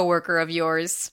coworker of yours.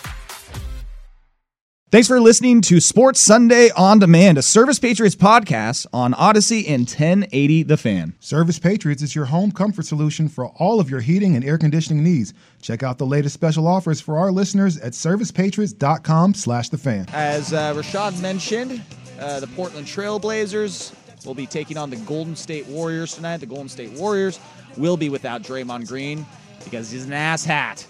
Thanks for listening to Sports Sunday on Demand, a Service Patriots podcast on Audacy and 1080 The Fan. Service Patriots is your home comfort solution for all of your heating and air conditioning needs. Check out the latest special offers for our listeners at servicepatriots.com slash the fan. As uh, Rashad mentioned, uh, the Portland Trailblazers will be taking on the Golden State Warriors tonight. The Golden State Warriors will be without Draymond Green because he's an ass hat.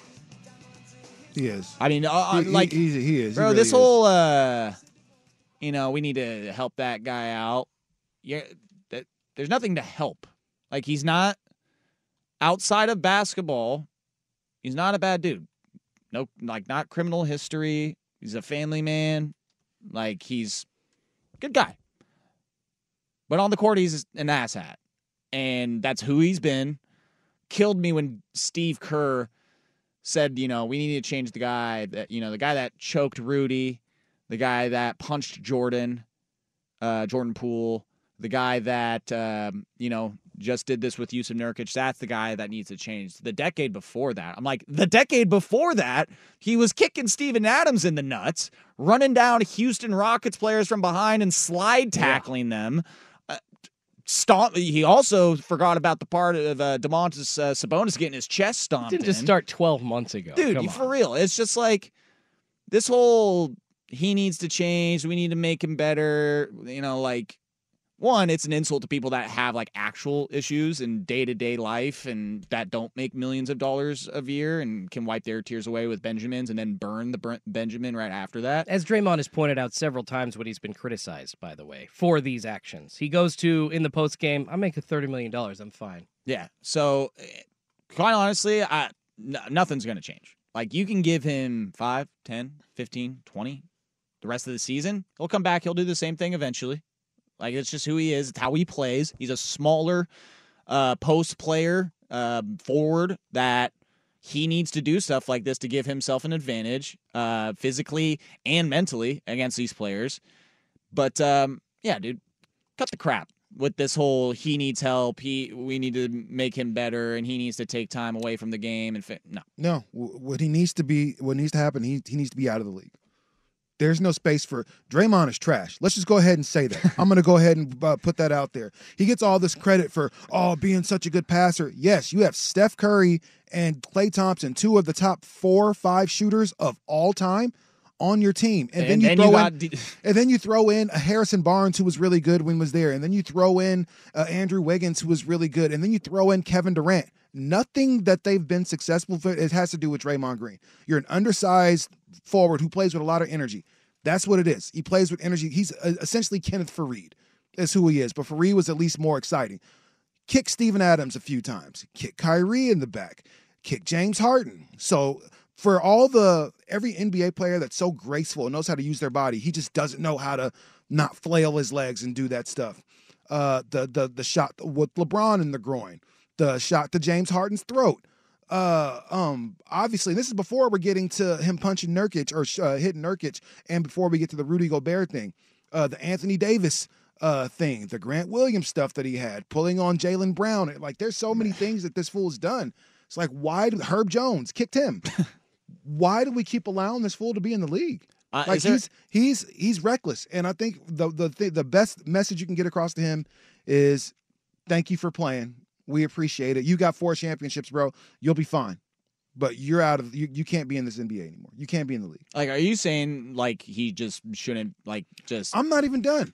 He is. I mean, uh, He- like, he, he, is. Bro, really this is. whole, uh, you know, we need to help that guy out. Yeah, that there's nothing to help. Like, he's not outside of basketball. He's not a bad dude. No, like, not criminal history. He's a family man. Like, he's good guy. But on the court, he's an asshat, and that's who he's been. Killed me when Steve Kerr said, you know, we need to change the guy that, you know, the guy that choked Rudy, the guy that punched Jordan, uh, Jordan Poole, the guy that, um, you know, just did this with Jusuf Nurkic. That's the guy that needs to change. The decade before that, I'm like, the decade before that, he was kicking Steven Adams in the nuts, running down Houston Rockets players from behind and slide tackling them. Stomp. He also forgot about the part of uh, Domantas uh, Sabonis getting his chest stomped. Didn't just start 12 months ago. dude. You-. For real, it's just like this whole. He needs to change. We need to make him better. You know, like one, it's an insult to people that have like actual issues in day to day life and that don't make millions of dollars a year and can wipe their tears away with Benjamins and then burn the Benjamin right after that. As Draymond has pointed out several times when he's been criticized, by the way, for these actions. He goes to, in the post game, I'm making $30 million. I'm fine. Yeah. So, eh, quite honestly, I, n- nothing's going to change. Like, you can give him 5, 10, 15, 20 the rest of the season. He'll come back. He'll do the same thing eventually. Like, it's just who he is. It's how he plays. He's a smaller uh, post player, uh, forward that he needs to do stuff like this to give himself an advantage uh, physically and mentally against these players. But um, yeah, dude, cut the crap with this whole he needs help. He we need to make him better, and he needs to take time away from the game. And fi- no, No, what he needs to be, what needs to happen, he he needs to be out of the league. There's no space for Draymond is trash. Let's just go ahead and say that. I'm going to go ahead and uh, put that out there. He gets all this credit for oh being such a good passer. Yes, you have Steph Curry and Klay Thompson, two of the top four, five shooters of all time, on your team, and, then you then throw you in, and then you throw in a Harrison Barnes who was really good when he was there, and then you throw in uh, Andrew Wiggins who was really good, and then you throw in Kevin Durant. Nothing that they've been successful for it has to do with Draymond Green. You're an undersized forward who plays with a lot of energy. That's what it is. He plays with energy. He's uh, essentially Kenneth Faried, is who he is. But Faried was at least more exciting. Kick Steven Adams a few times. Kick Kyrie in the back. Kick James Harden. So for all the every NBA player that's so graceful and knows how to use their body, he just doesn't know how to not flail his legs and do that stuff. Uh, the the the shot with LeBron in the groin, the shot to James Harden's throat. Uh, um, obviously, this is before we're getting to him punching Nurkic or uh, hitting Nurkic, and before we get to the Rudy Gobert thing, uh, the Anthony Davis uh thing, the Grant Williams stuff that he had, pulling on Jaylen Brown. Like, there's so many things that this fool's done. It's like, why did Herb Jones kicked him? why do we keep allowing this fool to be in the league? Uh, like there- he's he's he's reckless, and I think the the th- the best message you can get across to him is thank you for playing. We appreciate it. You got four championships, bro. You'll be fine. But you're out of you. You can't be in this NBA anymore. You can't be in the league. Like, are you saying like he just shouldn't like just? I'm not even done.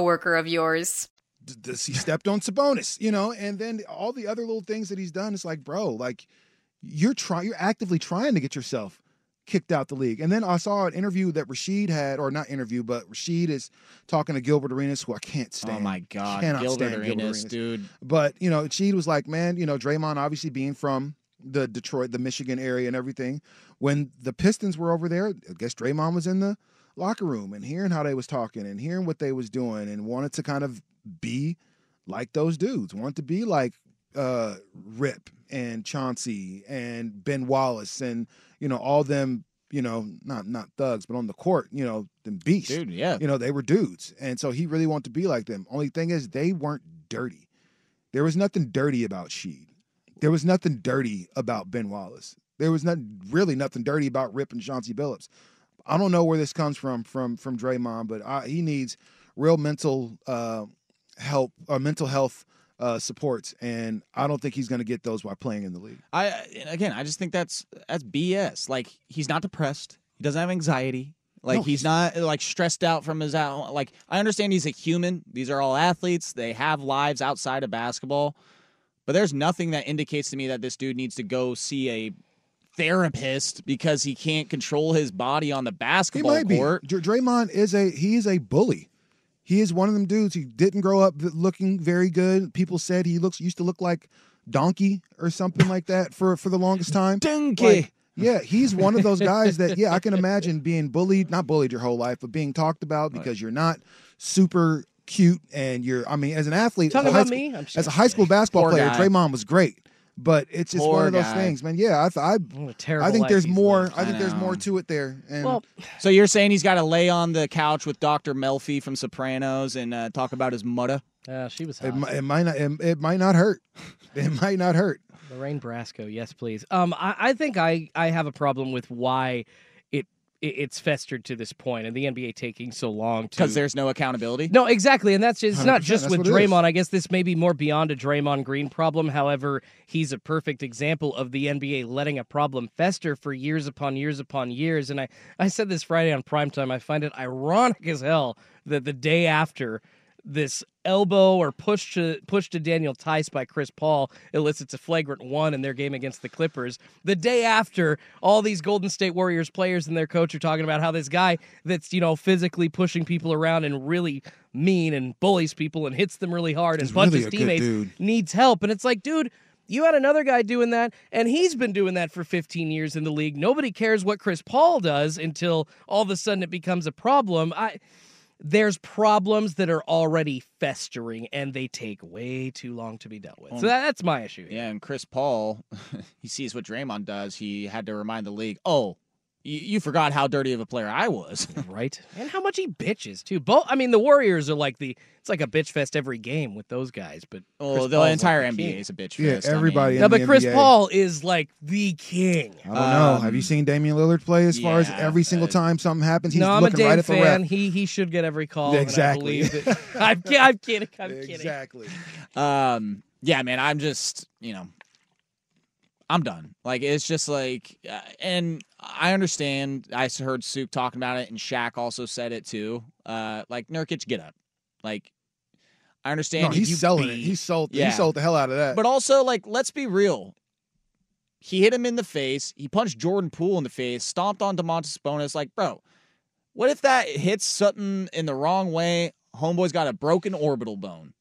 of yours. Does he stepped on Sabonis? You know, and then all the other little things that he's done. It's like, bro, like you're trying. You're actively trying to get yourself kicked out the league. And then I saw an interview that Rasheed had, or not interview, but Rasheed is talking to Gilbert Arenas, who I can't oh stand. oh my god, Cannot Gilbert stand Arenas, dude. But you know, Sheed was like, man, you know, Draymond obviously being from the Detroit, the Michigan area, and everything. When the Pistons were over there, I guess Draymond was in the locker room and hearing how they was talking and hearing what they was doing, and wanted to kind of be like those dudes. Wanted to be like uh, Rip and Chauncey and Ben Wallace and you know all them. You know, not not thugs, but on the court, you know, them beasts. Dude, yeah. You know, they were dudes. And so he really wanted to be like them. Only thing is they weren't dirty. There was nothing dirty about Sheed. There was nothing dirty about Ben Wallace. There was not really nothing dirty about Rip and Chauncey Billups. I don't know where this comes from from from Draymond, but I, he needs real mental uh, help or mental health uh, supports, and I don't think he's going to get those by playing in the league. I again, I just think that's that's BS. Like he's not depressed. He doesn't have anxiety. Like No, he's he's- not like stressed out from his out. Like I understand he's a human. These are all athletes. They have lives outside of basketball. But there's nothing that indicates to me that this dude needs to go see a therapist because he can't control his body on the He basketball might be. court. Dr- Draymond is a he is a bully. He is one of them dudes. He didn't grow up looking very good. People said he looks used to look like donkey or something like that for for the longest time. Donkey. Like, yeah, he's one of those guys that yeah, I can imagine being bullied, not bullied your whole life, but being talked about because you're not super cute and you're I mean, as an athlete, Talking as a high about school- me? I'm as a high school basketball Poor player, guy. Draymond was great. But it's just Poor one of those guy. things, man. Yeah, I th- I, What a terrible I think there's more. lived. I think there's more to it there. And Well, So you're saying he's got to lay on the couch with Dr. Melfi from Sopranos and uh, talk about his mudda? uh, she was It, hot. mi- it might not. It, it might not hurt. It might not hurt. Lorraine Bracco, yes, please. Um, I, I think I, I have a problem with why it, it it's festered to this point, and the NBA taking so long to. Because there's no accountability. no, exactly, and that's just, it's not just with what. Draymond. I guess this may be more beyond a Draymond Green problem. However, he's a perfect example of the NBA letting a problem fester for years upon years upon years. And I, I said this Friday on primetime. I find it ironic as hell that the day after this elbow or push to push to Daniel Theis by Chris Paul elicits a flagrant one in their game against the Clippers. The day after, all these Golden State Warriors players and their coach are talking about how this guy that's you know physically pushing people around and really mean and bullies people and hits them really hard and He's punches really teammates needs help. And it's like, dude. You had another guy doing that, and he's been doing that for 15 years in the league. Nobody cares what Chris Paul does until all of a sudden it becomes a problem. I there's problems that are already festering and they take way too long to be dealt with. So that, that's my issue. Yeah, and Chris Paul, he sees what Draymond does. He had to remind the league, oh, you, you forgot how dirty of a player I was. Right? And how much he bitches too. Both I mean the Warriors are like the it's like a bitch fest every game with those guys, but well, Chris the Paul's like entire the NBA king. is a bitch Yeah, fest. I everybody mean, No, but the Chris NBA. Paul is like the king. I don't know. Um, Have you seen Damian Lillard play? As far as yeah, every single uh, time something happens, he's no, I'm a looking Dame right at the fan. ref. He he should get every call. and I Exactly. believe that- I'm, ki- I'm kidding. I'm kidding. Exactly. um, yeah, man, I'm just, you know, I'm done. Like, it's just like, uh, and I understand. I heard Souk talking about it, and Shaq also said it too. Uh, like, Nurkic, get up. Like, I understand. No, he's selling it. He sold. Yeah. He sold the hell out of that. But also, like, let's be real. he hit him in the face. He punched Jordan Poole in the face, stomped on Domantas Sabonis. Like, bro, what if that hits something in the wrong way? Homeboy's got a broken orbital bone.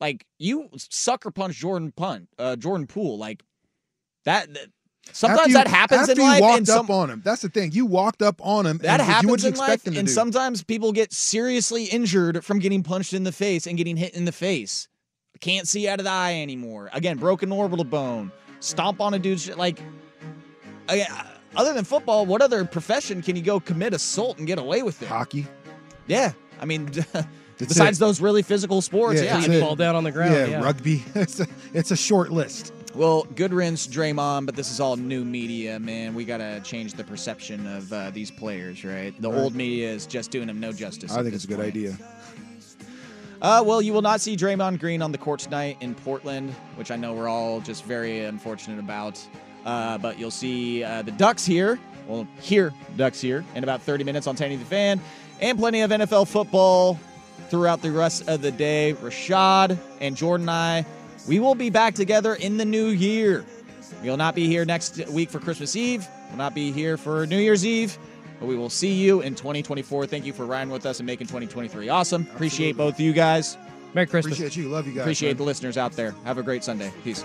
Like you sucker punch Jordan punt, uh, Jordan Poole. Like that. that sometimes you- that happens after in you life. walked and up on him. That's the thing. You walked up on him. that and happens you in expect life, and do. sometimes people get seriously injured from getting punched in the face and getting hit in the face. Can't see out of the eye anymore. Again, broken orbital bone. Stomp on a dude's shit. Like, I- uh, other than football, what other profession can you go commit assault and get away with it? hockey. Yeah, I mean, That's besides it. those really physical sports, Yeah, yeah. that's I mean, it. Fall down on the ground. yeah, Yeah, rugby. It's a, it's a short list. Well, good rinse, Draymond, but this is all new media, man. We got to change the perception of uh, these players, right? The Right. old media is just doing them no justice. I think it's a good point. idea. Uh, well, you will not see Draymond Green on the court tonight in Portland, which I know we're all just very unfortunate about. Uh, but you'll see uh, the Ducks here. Well, here, Ducks here in about 30 minutes on Tanny the Fan, and plenty of NFL football throughout the rest of the day. Rashad and Jordan and I, we will be back together in the new year. We'll not be here next week for Christmas Eve. We'll not be here for New Year's Eve. But we will see you in 2024. Thank you for riding with us and making 2023 awesome. Appreciate both of you guys. Merry Christmas. Appreciate you. Love you guys. Appreciate man. the listeners out there. Have a great Sunday. Peace.